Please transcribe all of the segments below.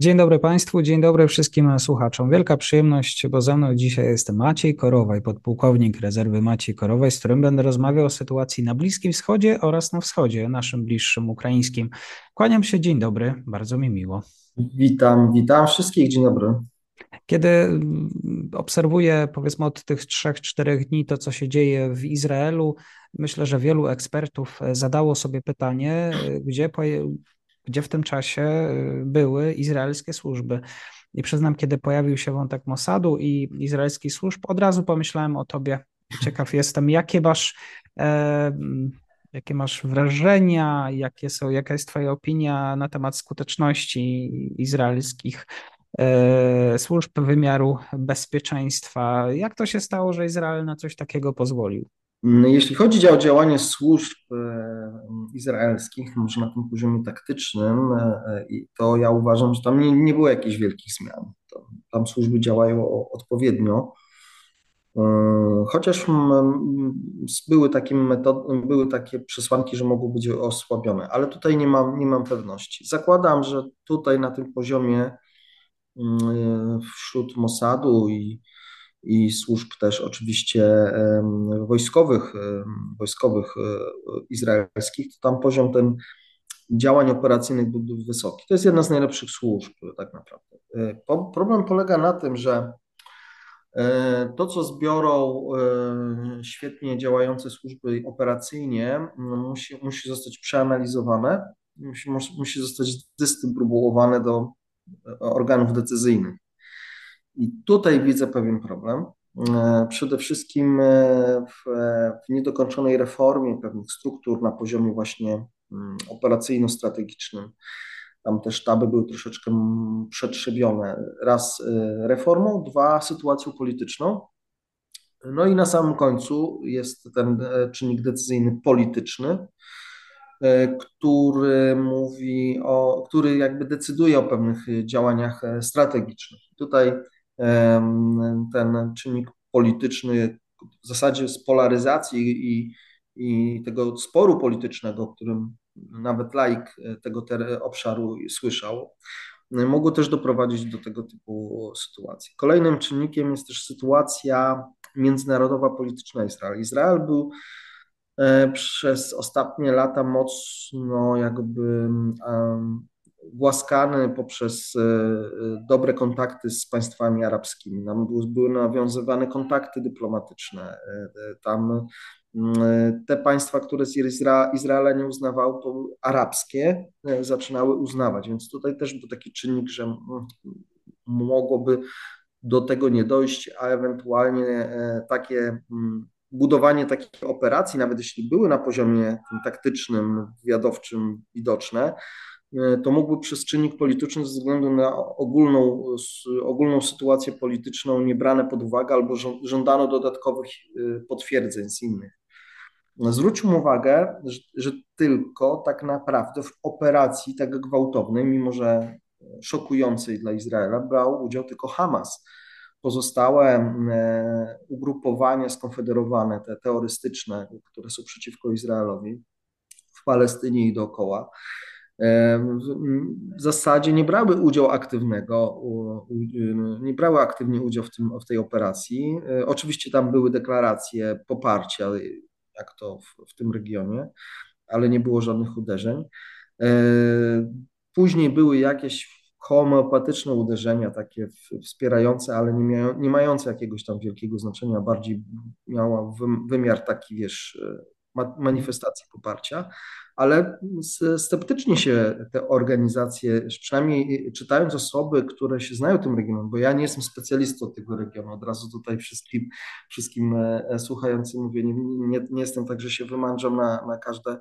Dzień dobry Państwu, dzień dobry wszystkim słuchaczom. Wielka przyjemność, bo ze mną dzisiaj jest Maciej Korowaj, podpułkownik rezerwy Maciej Korowaj, z którym będę rozmawiał o sytuacji na Bliskim Wschodzie oraz na wschodzie, naszym bliższym ukraińskim. Kłaniam się, dzień dobry, bardzo mi miło. Witam, witam wszystkich, dzień dobry. Kiedy obserwuję, powiedzmy, od tych trzech, czterech dni to, co się dzieje w Izraelu, myślę, że wielu ekspertów zadało sobie pytanie, gdzie gdzie w tym czasie y, były izraelskie służby. I przyznam, kiedy pojawił się wątek Mossadu i izraelskich służb, od razu pomyślałem o tobie. Ciekaw jestem, jakie masz, e, jakie masz wrażenia, jakie są, jaka jest twoja opinia na temat skuteczności izraelskich e, służb wymiaru bezpieczeństwa. Jak to się stało, że Izrael na coś takiego pozwolił? Mm, jeśli chodzi o działanie służb e, izraelskich, może na tym poziomie taktycznym, e, e, to ja uważam, że tam nie, nie było jakichś wielkich zmian. Tam służby działają odpowiednio. Chociaż były takie, metody, były takie przesłanki, że mogły być osłabione, ale tutaj nie mam, nie mam pewności. Zakładam, że tutaj na tym poziomie mm, wśród Mossadu i i służb też oczywiście wojskowych, wojskowych e, izraelskich, to tam poziom ten działań operacyjnych był wysoki. To jest jedna z najlepszych służb tak naprawdę. E, problem polega na tym, że e, to, co zbiorą świetnie działające służby operacyjnie, musi, musi zostać przeanalizowane, musi, musi zostać dystrybuowane do organów decyzyjnych. I tutaj widzę pewien problem. E, przede wszystkim e, w, w niedokończonej reformie pewnych struktur na poziomie właśnie mm, operacyjno-strategicznym. Tam te sztaby były troszeczkę mm, przetrzebione. Raz e, reformą, dwa sytuacją polityczną. No i na samym końcu jest ten czynnik decyzyjny polityczny, który mówi o, który jakby decyduje o pewnych działaniach strategicznych. Tutaj ten czynnik polityczny w zasadzie z polaryzacji i, i tego sporu politycznego, o którym nawet laik tego obszaru słyszał, mogło też doprowadzić do tego typu sytuacji. Kolejnym czynnikiem jest też sytuacja międzynarodowa polityczna Izraela. Izrael był e, przez ostatnie lata mocno jakby głaskany poprzez e, e, dobre kontakty z państwami arabskimi. Tam były nawiązywane kontakty dyplomatyczne. E, tam mm, te państwa, które Izra Izraela nie uznawały, to arabskie, zaczynały uznawać. Więc tutaj też był taki czynnik, że mogłoby do tego nie dojść, a ewentualnie takie budowanie takich operacji, nawet jeśli były na poziomie taktycznym, wywiadowczym widoczne, E, to mógłby przez czynnik polityczny ze względu na ogólną, ogólną sytuację polityczną nie brane pod uwagę albo żądano dodatkowych e, potwierdzeń z innych. Zwróćmy uwagę, że, że tylko tak naprawdę w operacji tak gwałtownej, mimo że szokującej dla Izraela, brał udział tylko Hamas. Pozostałe e, ugrupowania skonfederowane, te terrorystyczne, które są przeciwko Izraelowi w Palestynie i dookoła, w zasadzie nie brały udziału aktywnego, nie brały aktywnie udziału w, tym, w tej operacji. E, oczywiście tam były deklaracje poparcia, jak to w, w tym regionie, ale nie było żadnych uderzeń. E, później były jakieś homeopatyczne uderzenia, takie wspierające, ale nie, miają, nie mające jakiegoś tam wielkiego znaczenia, bardziej miała wymiar taki, wiesz, manifestacji poparcia, ale sceptycznie się te organizacje, przynajmniej czytając osoby, które się znają tym regionem, bo ja nie jestem specjalistą tego regionu, od razu tutaj wszystkim, wszystkim e, słuchającym mówię, nie, nie, nie jestem tak, że się wymądrzam na, na każde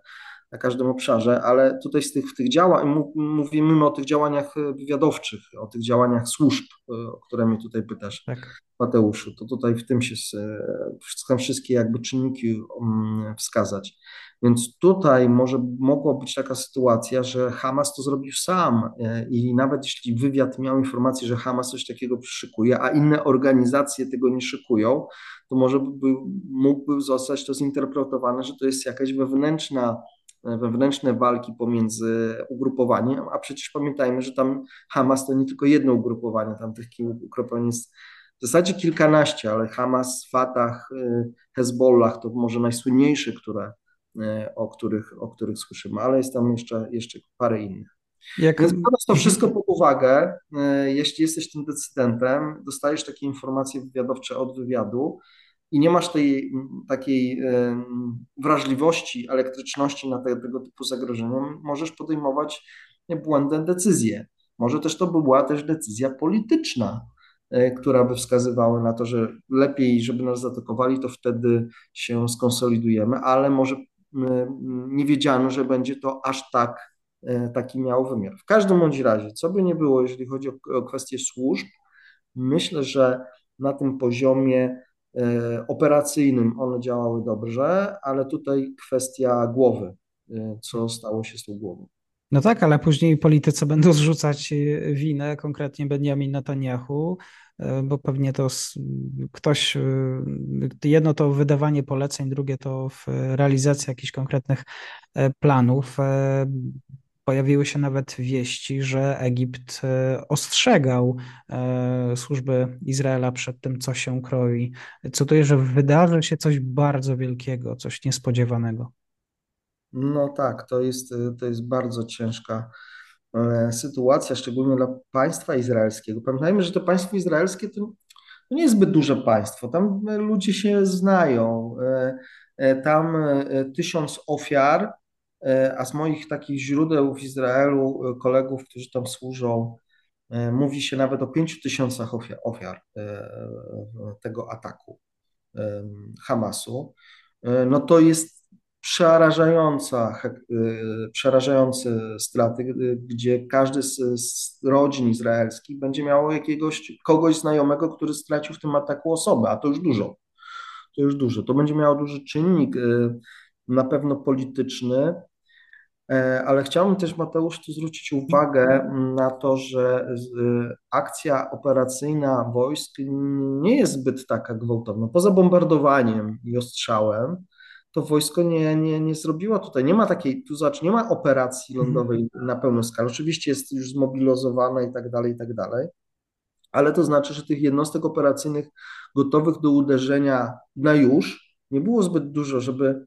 na każdym obszarze, ale tutaj z tych, w tych działań, mówimy o tych działaniach wywiadowczych, o tych działaniach służb, e, o które mnie tutaj pytasz, tak. Mateuszu, to tutaj w tym się chcę wszystkie jakby czynniki mm, wskazać. Więc tutaj może mogła być taka sytuacja, że Hamas to zrobił sam e, i nawet jeśli wywiad miał informację, że Hamas coś takiego szykuje, a inne organizacje tego nie szykują, to może by, mógłby zostać to zinterpretowane, że to jest jakaś wewnętrzna wewnętrzne walki pomiędzy ugrupowaniem, a przecież pamiętajmy, że tam Hamas to nie tylko jedno ugrupowanie, tam tych ugrupowań jest w zasadzie kilkanaście, ale Hamas, Fatah, y, Hezbollah to może najsłynniejsze, które, y, o, których, o których słyszymy, ale jest tam jeszcze, jeszcze parę innych. Jak... Więc biorąc to wszystko pod uwagę, jeśli jesteś tym decydentem, dostajesz takie informacje wywiadowcze od wywiadu, i nie masz tej takiej wrażliwości, elektryczności na te, tego typu zagrożenia, możesz podejmować błędne decyzje. Może też to by była też decyzja polityczna, e, która by wskazywała na to, że lepiej, żeby nas zaatakowali, to wtedy się skonsolidujemy, ale może nie wiedziano, że będzie to aż tak e, taki miał wymiar. W każdym bądź razie, co by nie było, jeżeli chodzi o, o kwestie służb, myślę, że na tym poziomie operacyjnym one działały dobrze, ale tutaj kwestia głowy, e, co stało się z tą głową. No tak, ale później politycy będą zrzucać e, winę, konkretnie Benjamin Netanyahu, bo pewnie to ktoś, jedno to wydawanie poleceń, drugie to realizacja jakichś konkretnych planów. Pojawiły się nawet wieści, że Egipt e, ostrzegał e, służby Izraela przed tym, co się kroi. Jest, że wydarzy się coś bardzo wielkiego, coś niespodziewanego. No tak, to jest, to jest bardzo ciężka e, sytuacja, szczególnie dla państwa izraelskiego. Pamiętajmy, że to państwo izraelskie to, nie jest zbyt duże państwo. Tam ludzie się znają. Tam tysiąc ofiar E, a z moich takich źródeł w Izraelu, e, kolegów, którzy tam służą, e, mówi się nawet o pięciu tysiącach ofiar, ofiar tego ataku Hamasu. No to jest przerażająca, przerażające straty, gdzie każdy z, z, rodzin izraelskich będzie miał jakiegoś kogoś znajomego, który stracił w tym ataku osobę, a to już dużo. To już dużo. To będzie miało duży czynnik na pewno polityczny, e, ale chciałbym też, Mateusz, tu zwrócić uwagę na to, że akcja operacyjna wojsk nie jest zbyt taka gwałtowna. Poza bombardowaniem i ostrzałem, to wojsko nie, nie, nie zrobiło tutaj, nie ma takiej, tu zobacz, nie ma operacji mhm. lądowej na pełną skalę. Oczywiście jest już zmobilizowana i tak dalej, i tak dalej, ale to znaczy, że tych jednostek operacyjnych gotowych do uderzenia na już nie było zbyt dużo, żeby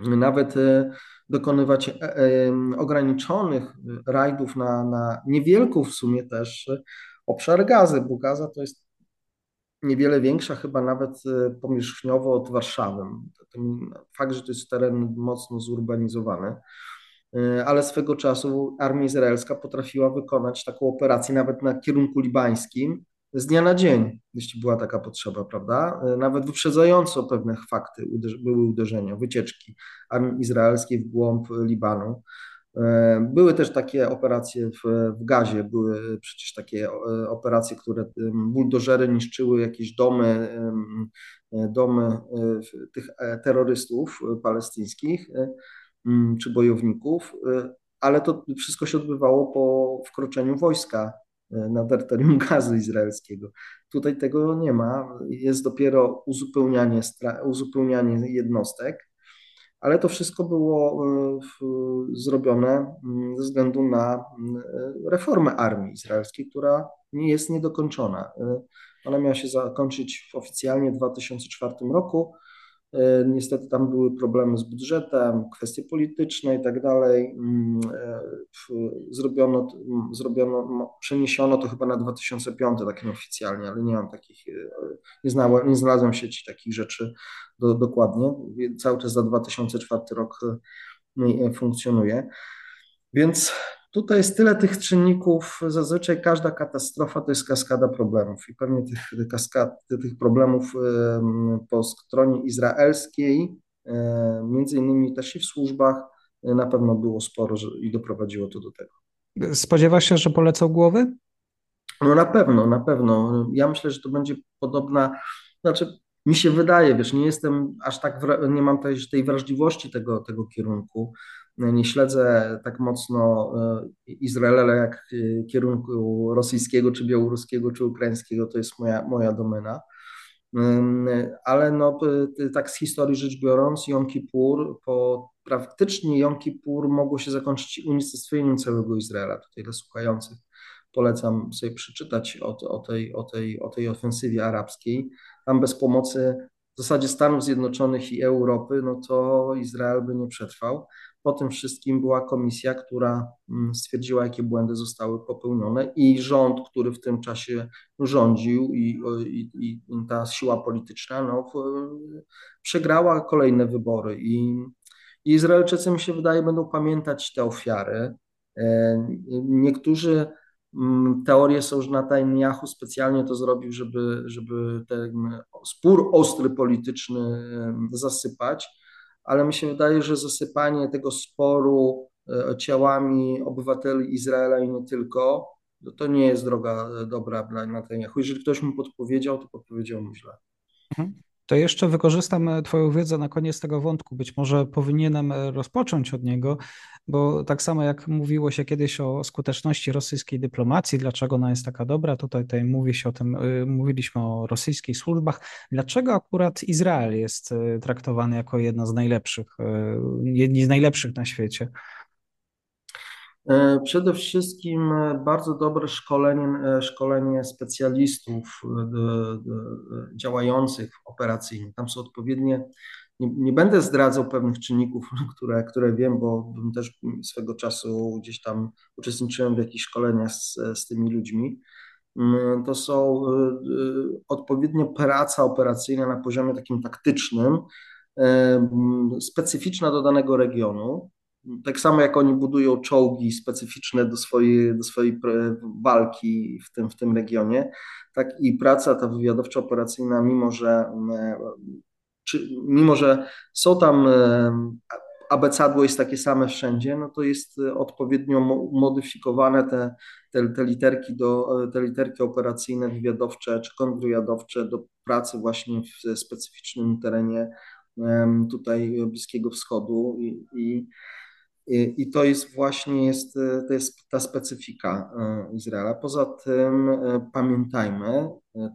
nawet e, dokonywać e, ograniczonych rajdów na, na niewielką w sumie też obszar gazy, bo Gaza to jest niewiele większa, chyba nawet powierzchniowo od Warszawy. Fakt, że to jest teren mocno zurbanizowany, ale swego czasu armia izraelska potrafiła wykonać taką operację nawet na kierunku libańskim, z dnia na dzień, jeśli była taka potrzeba, prawda? E, nawet wyprzedzająco pewne fakty były uderzenia, wycieczki armii izraelskiej w głąb Libanu. E, były też takie operacje w, w gazie, były przecież takie e, operacje, które buldożery niszczyły jakieś domy, domy tych terrorystów palestyńskich czy bojowników, ale to wszystko się odbywało po wkroczeniu wojska na terytorium gazy izraelskiego. Tutaj tego nie ma, jest dopiero uzupełnianie, uzupełnianie jednostek, ale to wszystko było e, zrobione mm, ze względu na mm, reformę armii izraelskiej, która nie jest niedokończona. E, ona miała się zakończyć oficjalnie w 2004 roku. E, niestety tam były problemy z budżetem, kwestie polityczne i tak dalej. Mm, e, zrobiono, zrobiono, przeniesiono to chyba na 2005, tak nieoficjalnie, ale nie mam takich, e, nie, znałem, nie znalazłem w sieci takich rzeczy do, dokładnie. Cały czas za 2004 rok funkcjonuje. Więc Tutaj jest tyle tych czynników, zazwyczaj każda katastrofa to jest kaskada problemów i pewnie tych, kaskad, tych problemów po stronie izraelskiej, między innymi też i w służbach, na pewno było sporo i doprowadziło to do tego. Spodziewasz się, że polecą głowy? No na pewno, na pewno. Ja myślę, że to będzie podobna, znaczy mi się wydaje, wiesz, nie jestem aż tak, nie mam tej, tej wrażliwości tego, tego kierunku, nie śledzę tak mocno e, Izraela jak e, kierunku rosyjskiego, czy białoruskiego, czy ukraińskiego, to jest moja, moja domena. Ale no, tak z historii rzecz biorąc, Jom Kippur, po praktycznie Jom Kippur mogło się zakończyć unicestwieniem całego Izraela. Tutaj dla słuchających polecam sobie przeczytać o, o, tej, o, tej, o tej ofensywie arabskiej. Tam bez pomocy w zasadzie Stanów Zjednoczonych i Europy, no to Izrael by nie przetrwał. Po tym wszystkim była komisja, która mm, stwierdziła, jakie błędy zostały popełnione, i rząd, który w tym czasie rządził, i, i, i ta siła polityczna no, przegrała kolejne wybory. I, I Izraelczycy, mi się wydaje, będą pamiętać te ofiary. E, niektórzy mm, teorie są, że Netanyahu specjalnie to zrobił, żeby, żeby ten spór ostry polityczny zasypać ale mi się wydaje, że zasypanie tego sporu e, ciałami obywateli Izraela i nie tylko, to, to nie jest droga e, dobra dla Netanyahu. Jeżeli ktoś mu podpowiedział, to podpowiedział mu źle. Mhm. To jeszcze wykorzystam e, Twoją wiedzę na koniec tego wątku. Być może powinienem rozpocząć od niego, bo tak samo jak mówiło się kiedyś o skuteczności rosyjskiej dyplomacji, dlaczego ona jest taka dobra, tutaj, tutaj mówi się o tym, y, mówiliśmy o rosyjskich służbach. Dlaczego akurat Izrael jest traktowany jako jedna z najlepszych, jedni z najlepszych na świecie? E, przede wszystkim bardzo dobre szkolenie, e, szkolenie specjalistów działających operacyjnie. Tam są odpowiednie nie, nie, będę zdradzał pewnych czynników, które, które wiem, bo bym też swego czasu gdzieś tam uczestniczyłem w jakichś szkoleniach z, z tymi ludźmi. Mm, to są odpowiednio praca operacyjna na poziomie takim taktycznym, specyficzna do danego regionu. Tak samo jak oni budują czołgi specyficzne do swojej, do swojej walki w tym, w tym regionie, tak i praca ta wywiadowcza operacyjna, mimo że czy, mimo że są tam abecadło jest takie same wszędzie, no to jest e, odpowiednio modyfikowane te, te, te, literki do, e, te literki operacyjne, wywiadowcze czy kontrwywiadowcze do pracy właśnie w specyficznym terenie tutaj Bliskiego Wschodu i, i, i to jest właśnie jest, e, to jest ta specyfika Izraela. Poza tym pamiętajmy,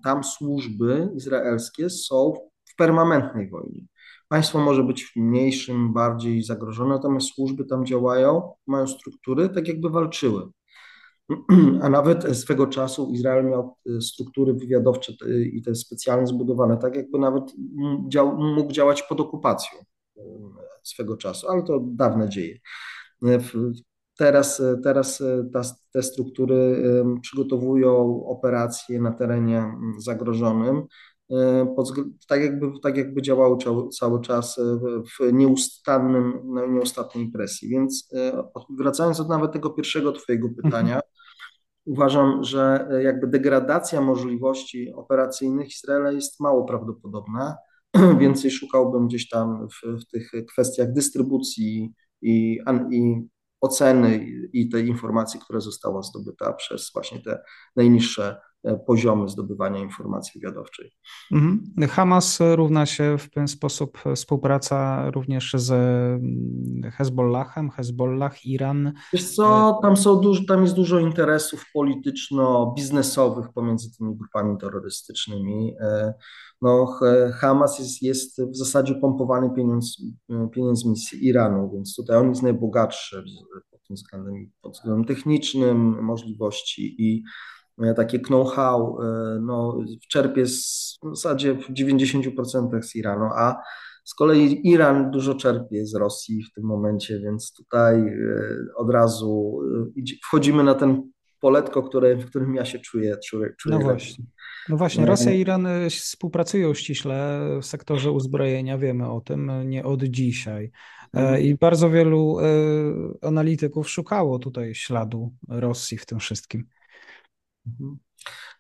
tam służby izraelskie są permanentnej wojnie. Państwo może być w mniejszym, bardziej zagrożone, natomiast służby tam działają, mają struktury, tak jakby walczyły. A nawet swego czasu Izrael miał e, struktury wywiadowcze i te specjalnie zbudowane, tak jakby nawet mógł działać pod okupacją e, swego czasu, ale to dawne dzieje. Teraz, teraz ta, te struktury przygotowują operacje na terenie zagrożonym, E, tak jakby, tak jakby działały cały czas e, w nieustannym, no, nieustannej presji. Więc e, wracając do nawet tego pierwszego Twojego mhm. pytania, uważam, że jakby degradacja możliwości operacyjnych Izraela jest mało prawdopodobna. Więcej szukałbym gdzieś tam w, w tych kwestiach dystrybucji i, i oceny i tej informacji, która została zdobyta przez właśnie te najniższe poziomy zdobywania informacji wywiadowczej. Mhm. Hamas równa się w ten sposób współpraca również z mm, Hezbollahem, Hezbollah, Iran. Wiesz co, tam, są dużo, tam jest dużo interesów polityczno-biznesowych pomiędzy tymi grupami terrorystycznymi. E, no, Hamas jest, jest w zasadzie pompowany pieniądz, pieniędzmi z Iranu, więc tutaj on jest najbogatszy pod tym względem, pod względem technicznym, możliwości i E, takie know-how, e, no, czerpie z, w zasadzie w 90% z Iranu, a Z kolei Iran dużo czerpie z Rosji w tym momencie, więc tutaj od razu wchodzimy na ten poletko, które, w którym ja się czuję, czuję, czuję No właśnie. No właśnie, Rosja i Iran współpracują ściśle w sektorze uzbrojenia, wiemy o tym, nie od dzisiaj. Mhm. I bardzo wielu analityków szukało tutaj śladu Rosji w tym wszystkim. Mhm.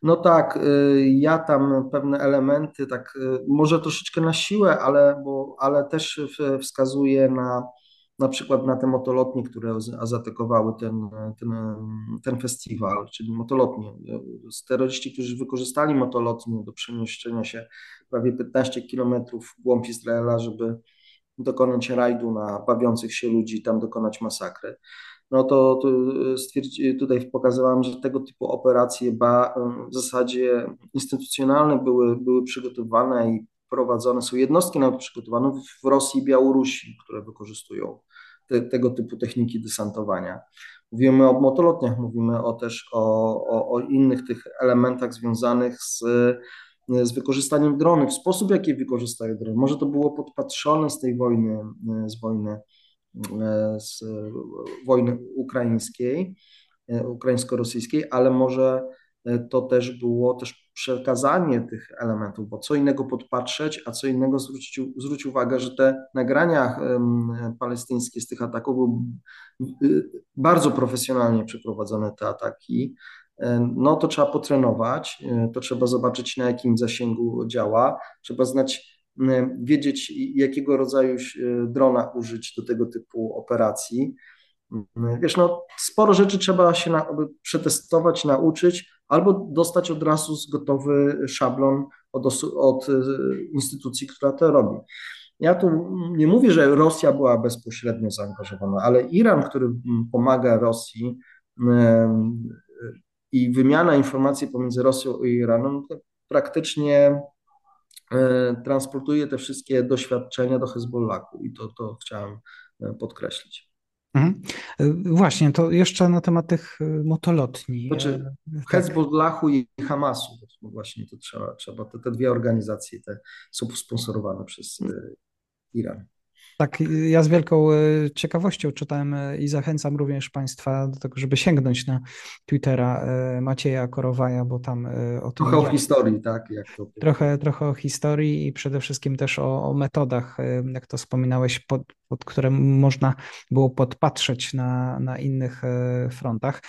No tak, y, ja tam pewne elementy, tak y, może troszeczkę na siłę, ale, bo, ale też wskazuję na na przykład na te motolotnie, które zaatakowały ten, ten, ten festiwal, czyli motolotnie. Terroryści, którzy wykorzystali motolotnie do przemieszczenia się prawie 15 kilometrów w głąb Izraela, żeby dokonać rajdu na bawiących się ludzi, tam dokonać masakry no to, to stwierdzi, tutaj pokazywałem, że tego typu operacje ba, w zasadzie instytucjonalne były, były przygotowane i prowadzone, są jednostki nawet przygotowane w Rosji i Białorusi, które wykorzystują te, tego typu techniki desantowania. Mówimy o motolotniach, mówimy o też o, o, o innych tych elementach związanych z, z wykorzystaniem dronów, sposób, jaki wykorzystają drony. Może to było podpatrzone z tej wojny, z wojny E, z wojny ukraińskiej, e, ukraińsko-rosyjskiej, ale może e, to też było też przekazanie tych elementów, bo co innego podpatrzeć, a co innego zwrócić, zwrócić uwagę, że te nagrania palestyńskie z tych ataków były bardzo profesjonalnie przeprowadzone te ataki. No to trzeba potrenować, to trzeba zobaczyć na jakim zasięgu działa, trzeba znać wiedzieć, jakiego rodzaju drona użyć do tego typu operacji. Wiesz, no, sporo rzeczy trzeba się na, przetestować, nauczyć, albo dostać od razu gotowy szablon od, od instytucji, która to robi. Ja tu nie mówię, że Rosja była bezpośrednio zaangażowana, ale Iran, który pomaga Rosji i wymiana informacji pomiędzy Rosją i Iranem, praktycznie transportuje te wszystkie doświadczenia do Hezbollahu i to, to chciałem e, podkreślić. Mhm. E, właśnie, to jeszcze na temat tych motolotni. Znaczy, tak. Hezbollahu i Hamasu, właśnie to trzeba, trzeba te, te dwie organizacje te są sponsorowane przez Iran. Tak, ja z wielką e, ciekawością czytałem e, i zachęcam również Państwa do tego, żeby sięgnąć na Twittera Macieja Korowaja, bo tam o tym. Trochę o historii, tak? Jak to... trochę, trochę o historii i przede wszystkim też o, o metodach, jak to wspominałeś, pod, pod które można było podpatrzeć na, na innych frontach.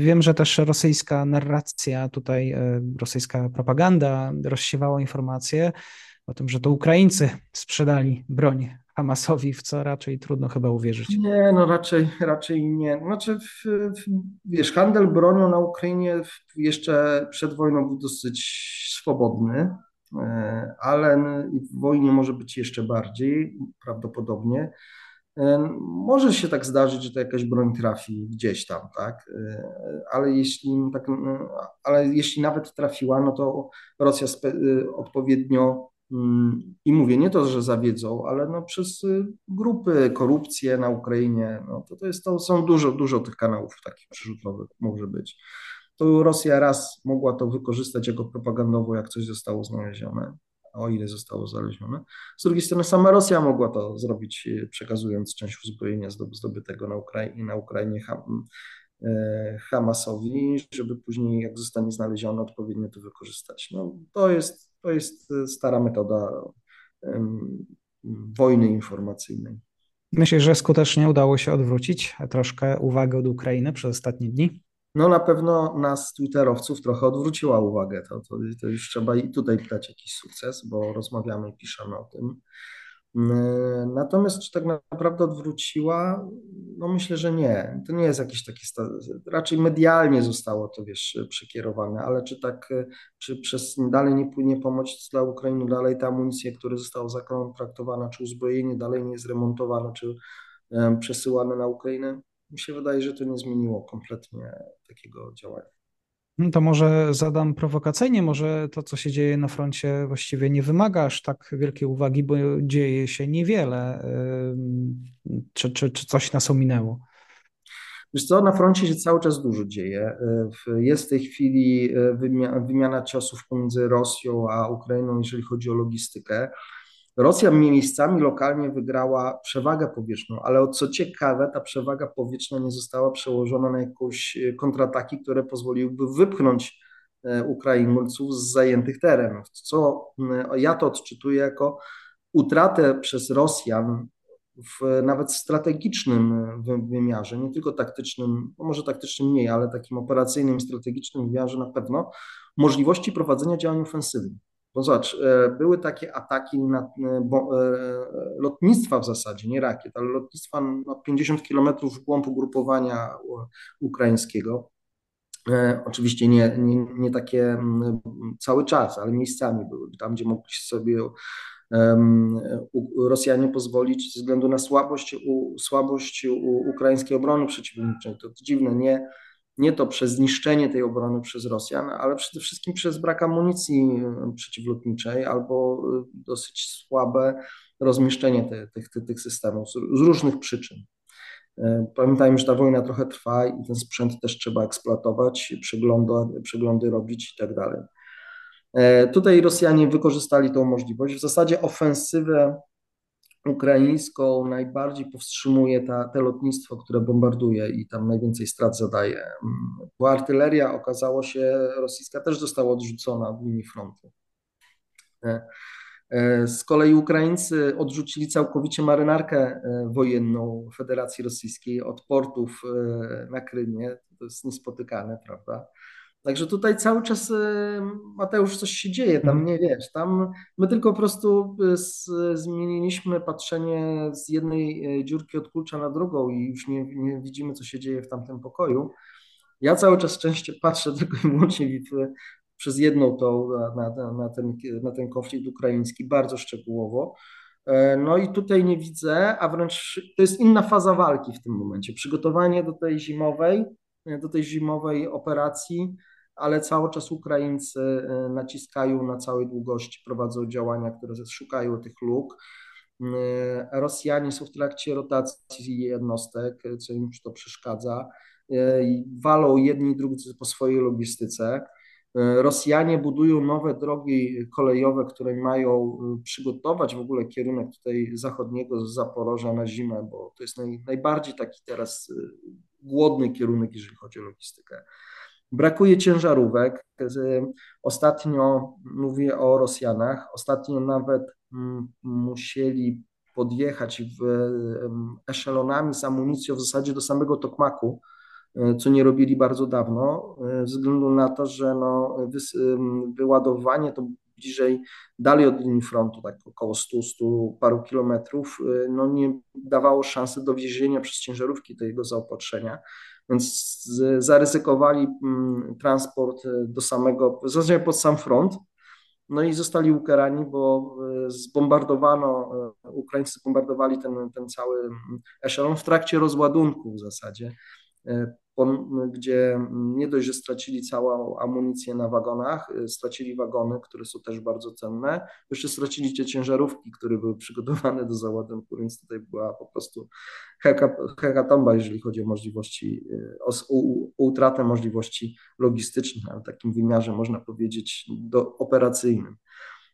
Wiem, że też rosyjska narracja, tutaj rosyjska propaganda rozsiewała informacje o tym, że to Ukraińcy sprzedali broń Hamasowi, w co raczej trudno chyba uwierzyć. Nie, no raczej, raczej nie. Znaczy, w, w, wiesz, handel bronią na Ukrainie jeszcze przed wojną był dosyć swobodny, e, ale w wojnie może być jeszcze bardziej, prawdopodobnie. E, może się tak zdarzyć, że to jakaś broń trafi gdzieś tam, tak? E, ale jeśli, tak, ale jeśli nawet trafiła, no to Rosja odpowiednio I mówię nie to, że zawiedzą, ale no przez y, grupy, korupcję na Ukrainie, no to, to, jest, to są dużo, dużo tych kanałów takich przerzutowych może być. To Rosja raz mogła to wykorzystać jako propagandowo, jak coś zostało znalezione, o ile zostało znalezione. Z drugiej strony sama Rosja mogła to zrobić, y, przekazując część uzbrojenia zdobytego na na Ukrainie y, Hamasowi, żeby później, jak zostanie znalezione, odpowiednio to wykorzystać. No, to jest to jest e, stara metoda wojny informacyjnej. Myślę, że skutecznie udało się odwrócić troszkę uwagę od Ukrainy przez ostatnie dni? No na pewno nas Twitterowców trochę odwróciła uwagę. To, to, to już trzeba i tutaj dać jakiś sukces, bo rozmawiamy i piszemy o tym. Mm, natomiast czy tak naprawdę odwróciła? No myślę, że nie. To nie jest jakiś taki, raczej medialnie zostało to, wiesz, przekierowane, ale czy tak, czy przez dalej nie płynie pomoc dla Ukrainy, dalej ta amunicja, która została zakontraktowana, czy uzbrojenie dalej nie jest remontowane, czy przesyłane na Ukrainę? Mi się wydaje, że to nie zmieniło kompletnie takiego działania. No to może zadam prowokacyjnie, może to, co się dzieje na froncie, właściwie nie wymaga aż tak wielkiej uwagi, bo dzieje się niewiele. Czy, czy, czy coś nas ominęło? Wiesz co, na froncie się cały czas dużo dzieje. Jest w tej chwili wymiana ciosów pomiędzy Rosją a Ukrainą, jeżeli chodzi o logistykę. Rosja miejscami lokalnie wygrała przewagę powietrzną, ale co ciekawe, ta przewaga powietrzna nie została przełożona na jakieś kontrataki, które pozwoliłyby wypchnąć Ukraińców z zajętych terenów. Co ja to odczytuję jako utratę przez Rosjan w nawet strategicznym wymiarze, nie tylko taktycznym, no może taktycznym mniej, ale takim operacyjnym, strategicznym wymiarze na pewno, możliwości prowadzenia działań ofensywnych. Bo zobacz, e, były takie ataki na e, bo, e, lotnictwa w zasadzie, nie rakiet, ale lotnictwa na 50 kilometrów w głąb ugrupowania ukraińskiego. Oczywiście nie, nie, nie takie cały czas, ale miejscami były, tam gdzie mogli sobie Rosjanie pozwolić ze względu na słabość, u, słabość u ukraińskiej obrony przeciwlotniczej. To dziwne, nie, nie to przez zniszczenie tej obrony przez Rosjan, ale przede wszystkim przez brak amunicji przeciwlotniczej albo y, dosyć słabe rozmieszczenie te, tych, tych, tych systemów z, z różnych przyczyn. E, pamiętajmy, że ta wojna trochę trwa i ten sprzęt też trzeba eksploatować, przeglądy, robić i tak dalej. E, tutaj Rosjanie wykorzystali tą możliwość. W zasadzie ofensywę ukraińską najbardziej powstrzymuje ta, te lotnictwo, które bombarduje i tam najwięcej strat zadaje. Bo artyleria okazało się, rosyjska też została odrzucona w linii frontu. E, e, z kolei Ukraińcy odrzucili całkowicie marynarkę wojenną Federacji Rosyjskiej od portów na Krymie. To jest niespotykane, prawda? Także tutaj cały czas, y, Mateusz, coś się dzieje, tam mhm. nie wiesz, tam my tylko po prostu y, z, zmieniliśmy patrzenie z jednej y, dziurki od klucza na drugą i już nie, nie widzimy, co się dzieje w tamtym pokoju. Ja cały czas częściej patrzę tylko i wyłącznie przez jedną tą na, na, na, ten, na ten konflikt ukraiński, bardzo szczegółowo. E, no i tutaj nie widzę, a wręcz to jest inna faza walki w tym momencie. Przygotowanie do tej zimowej, do tej zimowej operacji ale cały czas Ukraińcy e, naciskają na całej długości, prowadzą działania, które szukają tych luk. E, Rosjanie są w trakcie rotacji jednostek, co im to przeszkadza. E, walą jedni i drudzy po swojej logistyce. Rosjanie budują nowe drogi kolejowe, które mają przygotować w ogóle kierunek tutaj zachodniego z Zaporoża na zimę, bo to jest naj, najbardziej taki teraz głodny kierunek, jeżeli chodzi o logistykę. Brakuje ciężarówek. Ostatnio mówię o Rosjanach. Ostatnio nawet mm, musieli podjechać w eszelonami z amunicją w zasadzie do samego Tokmaku, e, co nie robili bardzo dawno, e, ze względu na to, że no, wyładowanie to bliżej, dalej od linii frontu, tak około 100, 100 paru kilometrów, e, no nie dawało szansy dowiezienia przez ciężarówki tego zaopatrzenia. Więc zaryzykowali mm, transport e, do samego, w zasadzie pod sam front, no i zostali ukarani, bo e, zbombardowano, e, Ukraińcy bombardowali ten, ten cały mm, eszelon w trakcie rozładunku w zasadzie gdzie nie dość, że stracili całą amunicję na wagonach, y, stracili wagony, które są też bardzo cenne, jeszcze stracili te ciężarówki, które były przygotowane do załadunku, więc tutaj była po prostu hekatomba, jeżeli chodzi o możliwości, y, o, utratę możliwości logistycznych, w takim wymiarze można powiedzieć do operacyjnym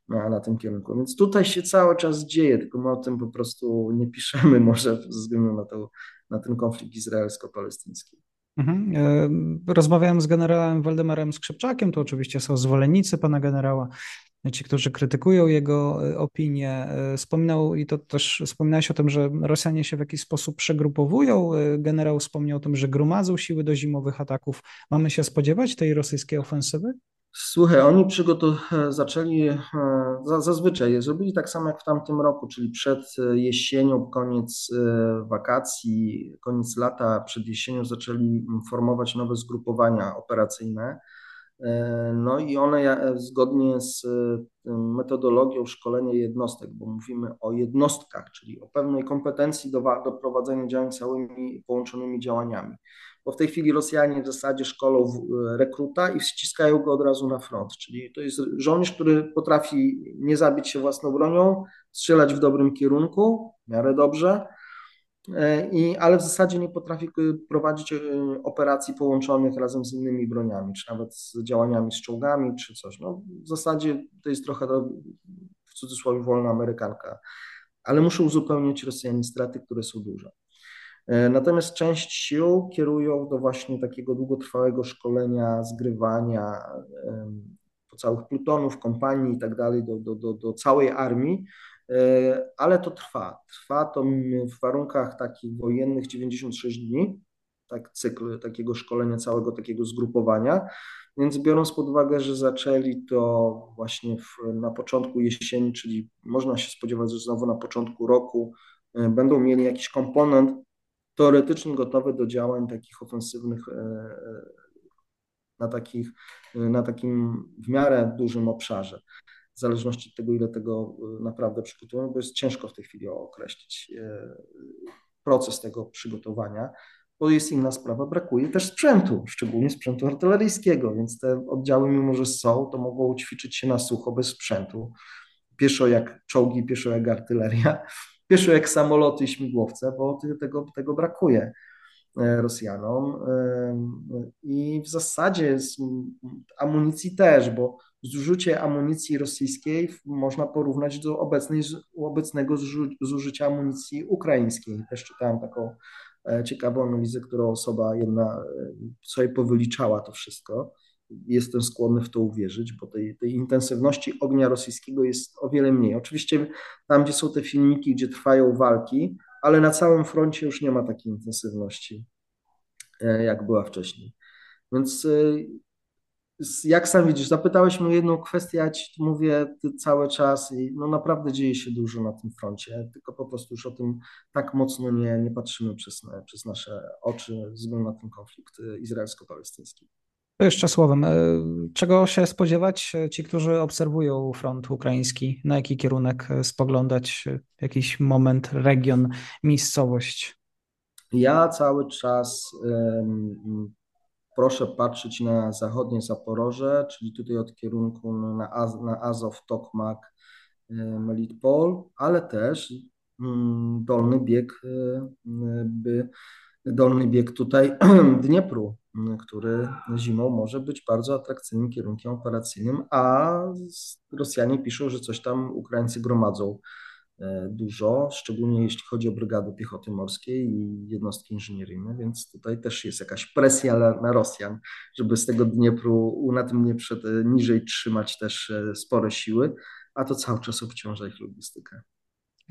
na, na tym kierunku. Więc tutaj się cały czas dzieje, tylko my o tym po prostu nie piszemy może ze względu na, to, na ten konflikt izraelsko-palestyński. Mhm. E, rozmawiałem z generałem Waldemarem Skrzypczakiem, to oczywiście są zwolennicy pana generała, ci, którzy krytykują jego e, opinię. E, wspominał i to też wspominałeś o tym, że Rosjanie się w jakiś sposób przegrupowują. Generał wspomniał o tym, że gromadzą siły do zimowych ataków. Mamy się spodziewać tej rosyjskiej ofensywy? Słuchaj, oni przygotow- zaczęli e, zazwyczaj, zrobili tak samo jak w tamtym roku, czyli przed e, jesienią, koniec e, wakacji, koniec lata, przed jesienią zaczęli formować nowe zgrupowania operacyjne. No i one zgodnie z metodologią szkolenia jednostek, bo mówimy o jednostkach, czyli o pewnej kompetencji do, do prowadzenia działań całymi połączonymi działaniami bo w tej chwili Rosjanie w zasadzie szkolą e, rekruta i ściskają go od razu na front. Czyli to jest żołnierz, który potrafi nie zabić się własną bronią, strzelać w dobrym kierunku, w miarę dobrze, I, ale w zasadzie nie potrafi prowadzić operacji połączonych razem z innymi broniami, czy nawet z działaniami z czołgami, czy coś. No, w zasadzie to jest trochę w cudzysłowie wolna Amerykanka, ale muszę uzupełnić Rosjanie straty, które są duże. E, natomiast część sił kierują do właśnie takiego długotrwałego szkolenia, zgrywania po całych plutonów, kompanii i tak dalej, do, całej armii, e, ale to trwa. Trwa to w warunkach takich wojennych 96 dni, tak cykl takiego szkolenia, całego takiego zgrupowania. Więc biorąc pod uwagę, że zaczęli to właśnie w, na początku jesieni, czyli można się spodziewać, że znowu na początku roku e, będą mieli jakiś komponent teoretycznie gotowy do działań takich ofensywnych e, e, na, takich, na takim w miarę dużym obszarze. W zależności od tego, ile tego naprawdę przygotują, bo jest ciężko w tej chwili określić proces tego przygotowania bo jest inna sprawa, brakuje też sprzętu, szczególnie sprzętu artyleryjskiego, więc te oddziały, mimo że są, to mogą ćwiczyć się na sucho bez sprzętu. Pieszo jak czołgi, pieszo jak artyleria, pieszo jak samoloty i śmigłowce, bo tego, tego brakuje e, Rosjanom. I w zasadzie z amunicji też, bo zużycie amunicji rosyjskiej można porównać do obecnej, obecnego zużycia amunicji ukraińskiej. Też czytałem taką E, ciekawą analizę, którą osoba jedna e, sobie powyliczała to wszystko. Jestem skłonny w to uwierzyć, bo tej, tej intensywności ognia rosyjskiego jest o wiele mniej. Oczywiście tam, gdzie są te filmiki, gdzie trwają walki, ale na całym froncie już nie ma takiej intensywności, e, jak była wcześniej. Więc jak sam widzisz, zapytałeś mnie jedną kwestię, ja ci mówię cały czas i no naprawdę dzieje się dużo na tym froncie, tylko po prostu już o tym tak mocno nie, nie patrzymy przez, przez nasze oczy ze względu na ten konflikt y, izraelsko-palestyński. Jeszcze słowem, y, czego się spodziewać y, ci, którzy obserwują front ukraiński, na jaki kierunek spoglądać, jakiś moment, region, miejscowość? Ja cały czas proszę patrzeć na zachodnie Zaporoże, czyli tutaj od kierunku na, Az na Azow, Tokmak, Melitpol, ale też mm, dolny bieg, by, dolny bieg tutaj Dniepru, który zimą może być bardzo atrakcyjnym kierunkiem operacyjnym, a Rosjanie piszą, że coś tam Ukraińcy gromadzą E, dużo, szczególnie jeśli chodzi o brygady piechoty morskiej i jednostki inżynieryjne, więc tutaj też jest jakaś presja na, Rosjan, żeby z tego Dniepru, na tym Dnieprze niżej trzymać też e, spore siły, a to cały czas obciąża ich logistykę.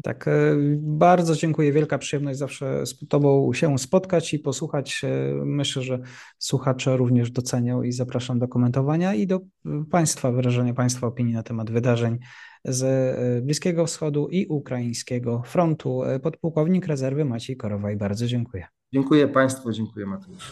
Tak, e, bardzo dziękuję. Wielka przyjemność zawsze z Tobą się spotkać i posłuchać. Myślę, że słuchacze również docenią i zapraszam do komentowania i do Państwa, wyrażenia Państwa opinii na temat wydarzeń z e, Bliskiego Wschodu i ukraińskiego frontu. E, podpułkownik rezerwy Maciej Korowaj, bardzo dziękuję. Dziękuję Państwu, dziękuję Mateusz.